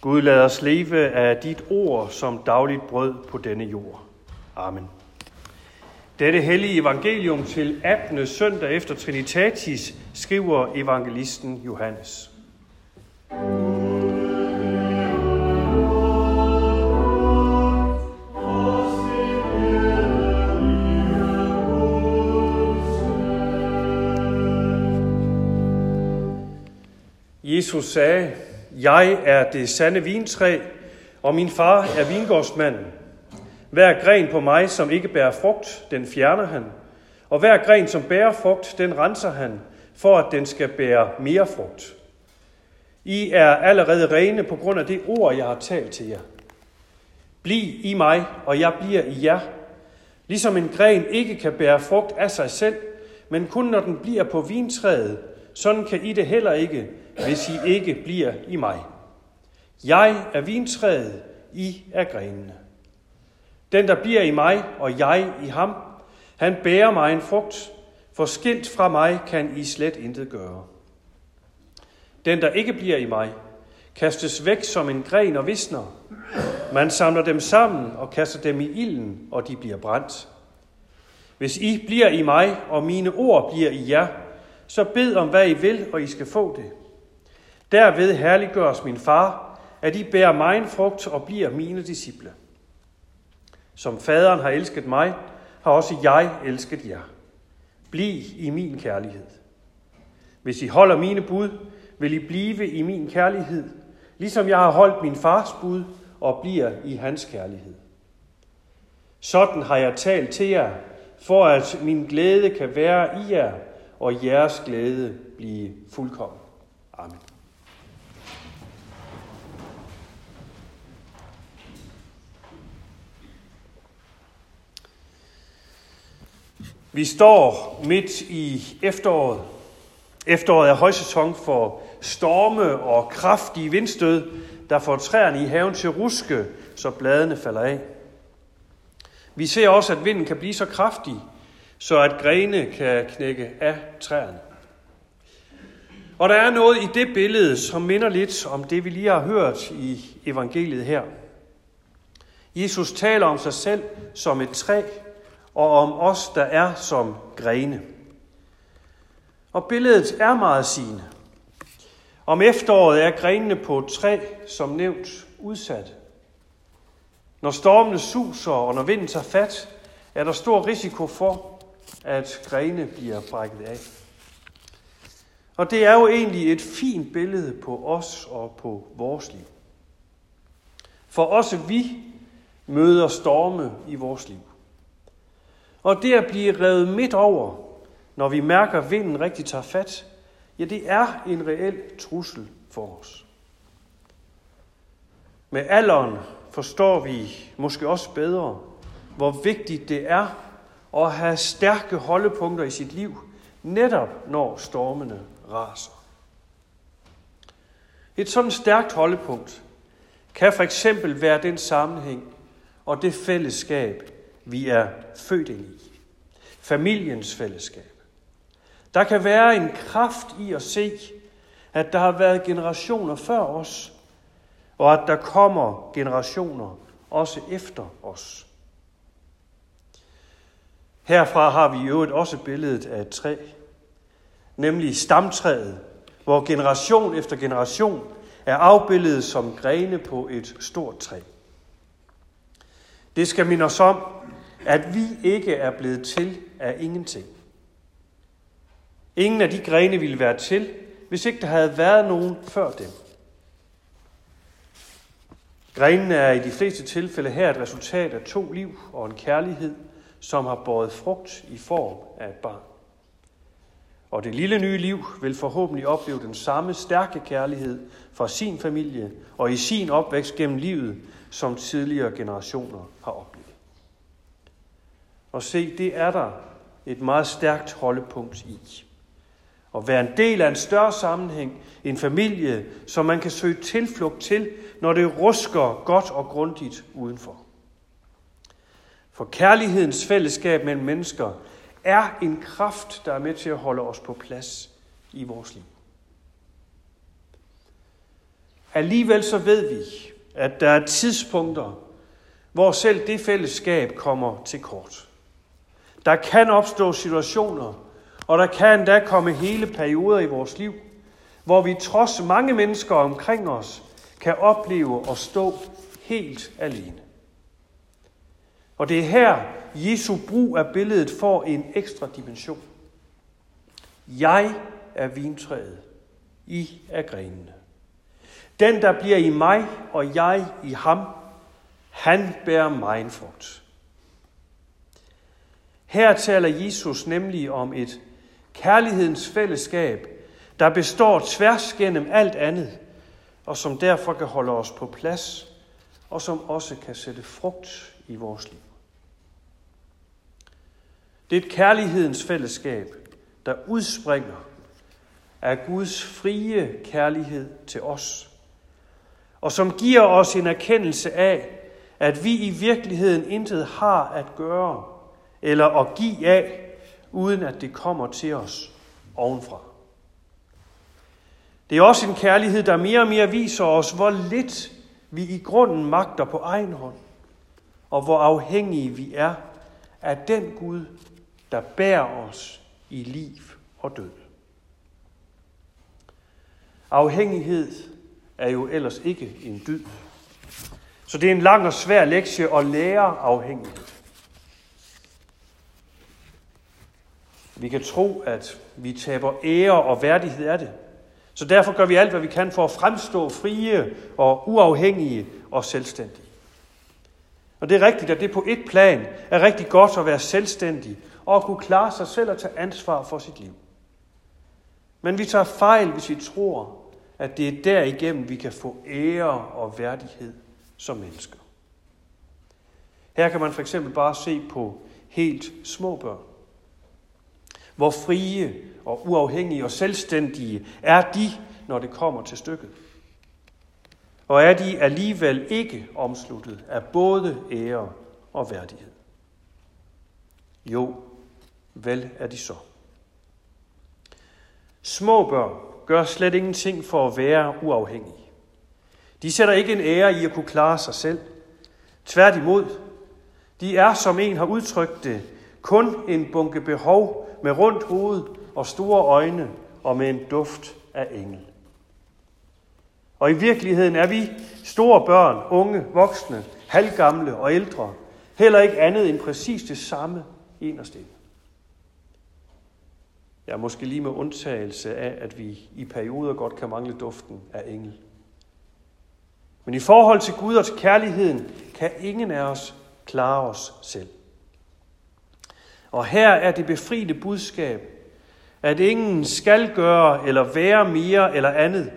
Gud lad os leve af dit ord som dagligt brød på denne jord. Amen. Dette hellige evangelium til 18. søndag efter Trinitatis skriver evangelisten Johannes. Jesus sagde, jeg er det sande vintræ, og min far er vingårdsmanden. Hver gren på mig, som ikke bærer frugt, den fjerner han. Og hver gren, som bærer frugt, den renser han, for at den skal bære mere frugt. I er allerede rene på grund af det ord, jeg har talt til jer. Bliv i mig, og jeg bliver i jer. Ligesom en gren ikke kan bære frugt af sig selv, men kun når den bliver på vintræet, sådan kan I det heller ikke, hvis I ikke bliver i mig. Jeg er vintræet, I er grenene. Den, der bliver i mig, og jeg i ham, han bærer mig en frugt, for skilt fra mig kan I slet intet gøre. Den, der ikke bliver i mig, kastes væk som en gren og visner. Man samler dem sammen og kaster dem i ilden, og de bliver brændt. Hvis I bliver i mig, og mine ord bliver i jer, så bed om, hvad I vil, og I skal få det. Derved herliggøres min far, at I bærer mig en frugt og bliver mine disciple. Som faderen har elsket mig, har også jeg elsket jer. Bliv i min kærlighed. Hvis I holder mine bud, vil I blive i min kærlighed, ligesom jeg har holdt min fars bud og bliver i hans kærlighed. Sådan har jeg talt til jer, for at min glæde kan være i jer, og jeres glæde blive fuldkommen. Amen. Vi står midt i efteråret. Efteråret er højsæson for storme og kraftige vindstød, der får træerne i haven til ruske, så bladene falder af. Vi ser også, at vinden kan blive så kraftig, så at grene kan knække af træerne. Og der er noget i det billede, som minder lidt om det, vi lige har hørt i evangeliet her. Jesus taler om sig selv som et træ, og om os, der er som grene. Og billedet er meget sigende. Om efteråret er grenene på et træ, som nævnt, udsat. Når stormene suser, og når vinden tager fat, er der stor risiko for, at grene bliver brækket af. Og det er jo egentlig et fint billede på os og på vores liv. For også vi møder storme i vores liv. Og det at blive revet midt over, når vi mærker, at vinden rigtig tager fat, ja, det er en reel trussel for os. Med alderen forstår vi måske også bedre, hvor vigtigt det er at have stærke holdepunkter i sit liv, netop når stormene raser. Et sådan stærkt holdepunkt kan for eksempel være den sammenhæng og det fællesskab, vi er født ind i. Familiens fællesskab. Der kan være en kraft i at se, at der har været generationer før os, og at der kommer generationer også efter os. Herfra har vi i øvrigt også billedet af et træ, nemlig stamtræet, hvor generation efter generation er afbildet som grene på et stort træ. Det skal minde os om, at vi ikke er blevet til af ingenting. Ingen af de grene ville være til, hvis ikke der havde været nogen før dem. Grenene er i de fleste tilfælde her et resultat af to liv og en kærlighed, som har båret frugt i form af et barn. Og det lille nye liv vil forhåbentlig opleve den samme stærke kærlighed fra sin familie og i sin opvækst gennem livet, som tidligere generationer har oplevet. Og se, det er der et meget stærkt holdepunkt i. At være en del af en større sammenhæng, en familie, som man kan søge tilflugt til, når det rusker godt og grundigt udenfor. For kærlighedens fællesskab mellem mennesker er en kraft, der er med til at holde os på plads i vores liv. Alligevel så ved vi, at der er tidspunkter, hvor selv det fællesskab kommer til kort. Der kan opstå situationer, og der kan endda komme hele perioder i vores liv, hvor vi trods mange mennesker omkring os kan opleve at stå helt alene. Og det er her, Jesu brug af billedet får en ekstra dimension. Jeg er vintræet, I er grenene. Den, der bliver i mig, og jeg i ham, han bærer mig en frugt. Her taler Jesus nemlig om et kærlighedens fællesskab, der består tværs gennem alt andet, og som derfor kan holde os på plads, og som også kan sætte frugt i vores liv. Det er et kærlighedens fællesskab, der udspringer af Guds frie kærlighed til os, og som giver os en erkendelse af, at vi i virkeligheden intet har at gøre eller at give af, uden at det kommer til os ovenfra. Det er også en kærlighed, der mere og mere viser os, hvor lidt vi i grunden magter på egen hånd, og hvor afhængige vi er af den Gud, der bærer os i liv og død. Afhængighed er jo ellers ikke en dyd. Så det er en lang og svær lektie at lære afhængighed. Vi kan tro, at vi taber ære og værdighed af det. Så derfor gør vi alt, hvad vi kan for at fremstå frie og uafhængige og selvstændige. Og det er rigtigt, at det på et plan er rigtig godt at være selvstændig og at kunne klare sig selv og tage ansvar for sit liv. Men vi tager fejl, hvis vi tror, at det er derigennem, vi kan få ære og værdighed som mennesker. Her kan man for eksempel bare se på helt små børn. Hvor frie og uafhængige og selvstændige er de, når det kommer til stykket. Og er de alligevel ikke omsluttet af både ære og værdighed? Jo, vel er de så. Små børn gør slet ingenting for at være uafhængige. De sætter ikke en ære i at kunne klare sig selv. Tværtimod, de er, som en har udtrykt det, kun en bunke behov med rundt hoved og store øjne og med en duft af engel. Og i virkeligheden er vi store børn, unge, voksne, halvgamle og ældre heller ikke andet end præcis det samme inderst inde. Ja, måske lige med undtagelse af, at vi i perioder godt kan mangle duften af engel. Men i forhold til Gud og til kærligheden, kan ingen af os klare os selv. Og her er det befriende budskab, at ingen skal gøre eller være mere eller andet,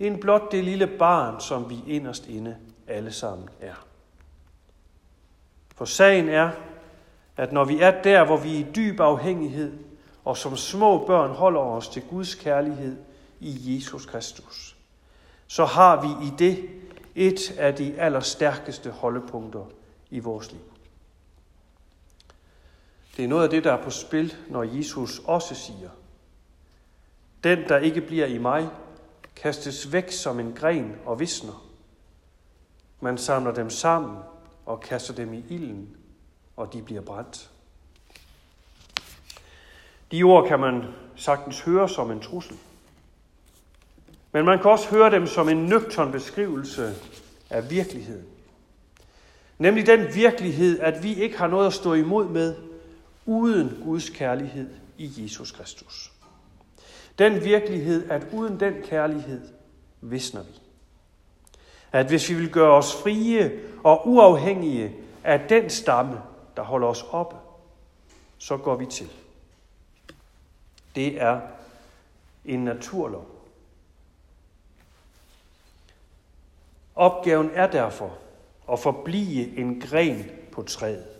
end blot det lille barn, som vi inderst inde alle sammen er. For sagen er, at når vi er der, hvor vi er i dyb afhængighed, og som små børn holder os til Guds kærlighed i Jesus Kristus, så har vi i det et af de allerstærkeste holdepunkter i vores liv. Det er noget af det, der er på spil, når Jesus også siger, den, der ikke bliver i mig, kastes væk som en gren og visner. Man samler dem sammen og kaster dem i ilden, og de bliver brændt. De ord kan man sagtens høre som en trussel. Men man kan også høre dem som en nøgtern beskrivelse af virkeligheden. Nemlig den virkelighed, at vi ikke har noget at stå imod med, uden Guds kærlighed i Jesus Kristus. Den virkelighed, at uden den kærlighed visner vi. At hvis vi vil gøre os frie og uafhængige af den stamme, der holder os oppe, så går vi til. Det er en naturlov. Opgaven er derfor at forblive en gren på træet,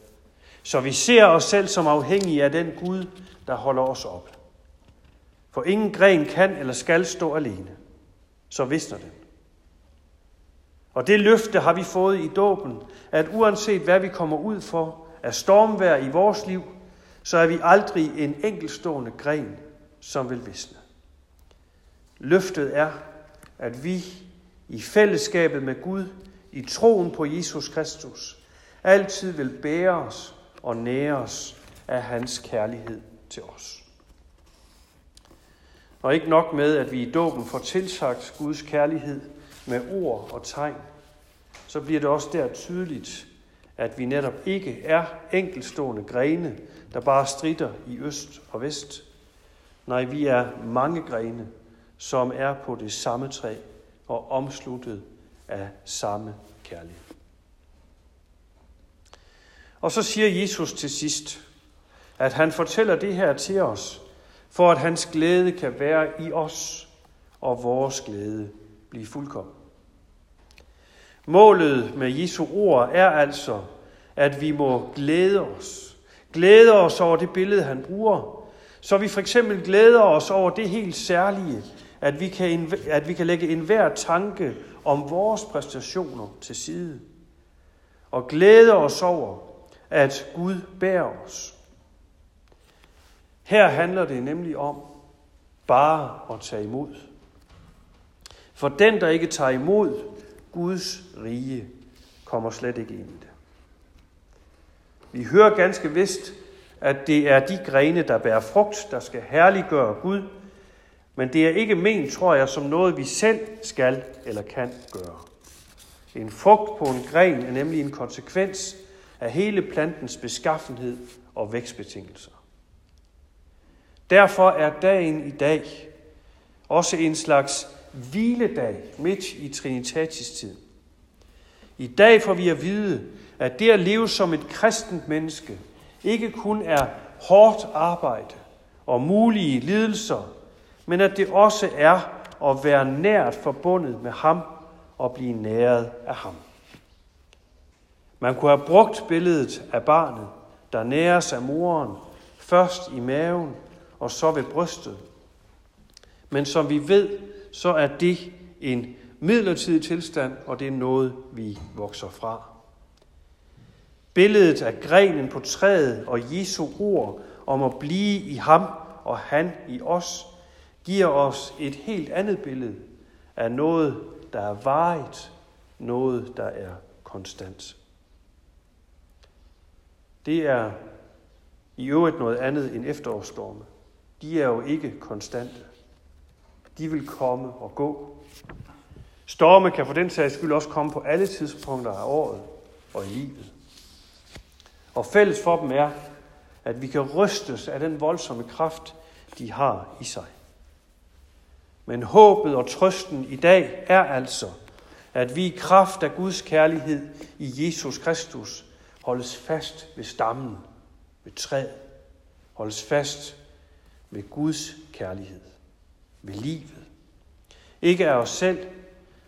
så vi ser os selv som afhængige af den Gud, der holder os op. For ingen gren kan eller skal stå alene, så visner den. Og det løfte har vi fået i dåben, at uanset hvad vi kommer ud for af stormvær i vores liv, så er vi aldrig en enkelstående gren, som vil visne. Løftet er, at vi i fællesskabet med Gud, i troen på Jesus Kristus, altid vil bære os og nære os af hans kærlighed til os. Og ikke nok med, at vi i dåben får tilsagt Guds kærlighed med ord og tegn, så bliver det også der tydeligt, at vi netop ikke er enkelstående grene, der bare strider i øst og vest. Nej, vi er mange grene, som er på det samme træ og omsluttet af samme kærlighed. Og så siger Jesus til sidst, at han fortæller det her til os, for at hans glæde kan være i os, og vores glæde blive fuldkommen. Målet med Jesu ord er altså, at vi må glæde os. Glæde os over det billede, han bruger. Så vi for eksempel glæder os over det helt særlige, at vi kan, at vi kan lægge enhver tanke om vores præstationer til side. Og glæde os over, at Gud bærer os. Her handler det nemlig om bare at tage imod. For den, der ikke tager imod Guds rige, kommer slet ikke ind i det. Vi hører ganske vist, at det er de grene, der bærer frugt, der skal herliggøre Gud, men det er ikke ment, tror jeg, som noget, vi selv skal eller kan gøre. En frugt på en gren er nemlig en konsekvens af hele plantens beskaffenhed og vækstbetingelser. Derfor er dagen i dag også en slags hviledag midt i Trinitatis tid. I dag får vi at vide, at det at leve som et kristent menneske ikke kun er hårdt arbejde og mulige lidelser, men at det også er at være nært forbundet med ham og blive næret af ham. Man kunne have brugt billedet af barnet, der næres af moren, først i maven og så ved brystet. Men som vi ved, så er det en midlertidig tilstand, og det er noget, vi vokser fra. Billedet af grenen på træet og Jesu ord om at blive i ham og han i os, giver os et helt andet billede af noget, der er varigt, noget, der er konstant. Det er i øvrigt noget andet end efterårsstorme. De er jo ikke konstante. De vil komme og gå. Storme kan for den sags skyld også komme på alle tidspunkter af året og i livet. Og fælles for dem er, at vi kan rystes af den voldsomme kraft, de har i sig. Men håbet og trøsten i dag er altså, at vi i kraft af Guds kærlighed i Jesus Kristus holdes fast ved stammen, ved træet, holdes fast ved Guds kærlighed, ved livet. Ikke af os selv,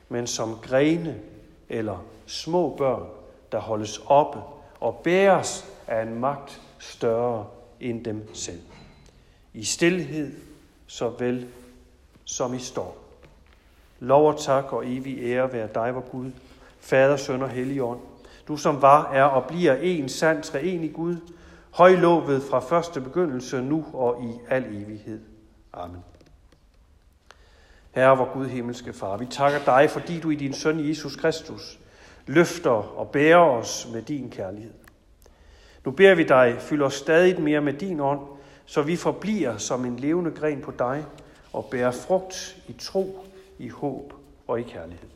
men som grene eller små børn, der holdes oppe og bæres af en magt større end dem selv. I stilhed såvel som i storm. Lov og tak og evig ære være dig, vor Gud, Fader, Søn og Helligånd. Du som var, er og bliver en sand treenig Gud, højlovet fra første begyndelse, nu og i al evighed. Amen. Herre, vor Gud, himmelske Far, vi takker dig, fordi du i din søn Jesus Kristus løfter og bærer os med din kærlighed. Nu beder vi dig, fyld os stadig mere med din ånd, så vi forbliver som en levende gren på dig og bærer frugt i tro, i håb og i kærlighed.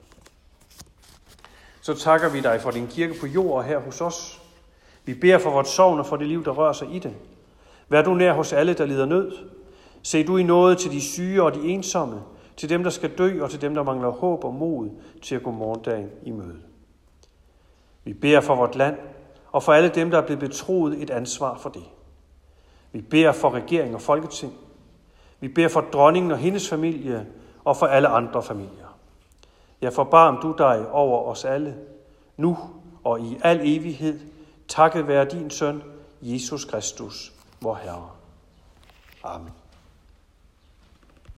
Så takker vi dig for din kirke på jord her hos os. Vi beder for vores sovn og for det liv, der rører sig i det. Vær du nær hos alle, der lider nød. Se du i noget til de syge og de ensomme, til dem, der skal dø, og til dem, der mangler håb og mod til at gå morgendagen i møde. Vi beder for vort land, og for alle dem, der er blevet betroet et ansvar for det. Vi beder for regering og folketing. Vi beder for dronningen og hendes familie, og for alle andre familier. Jeg forbarm du dig over os alle, nu og i al evighed, takket være din søn, Jesus Kristus, vor Herre. Amen.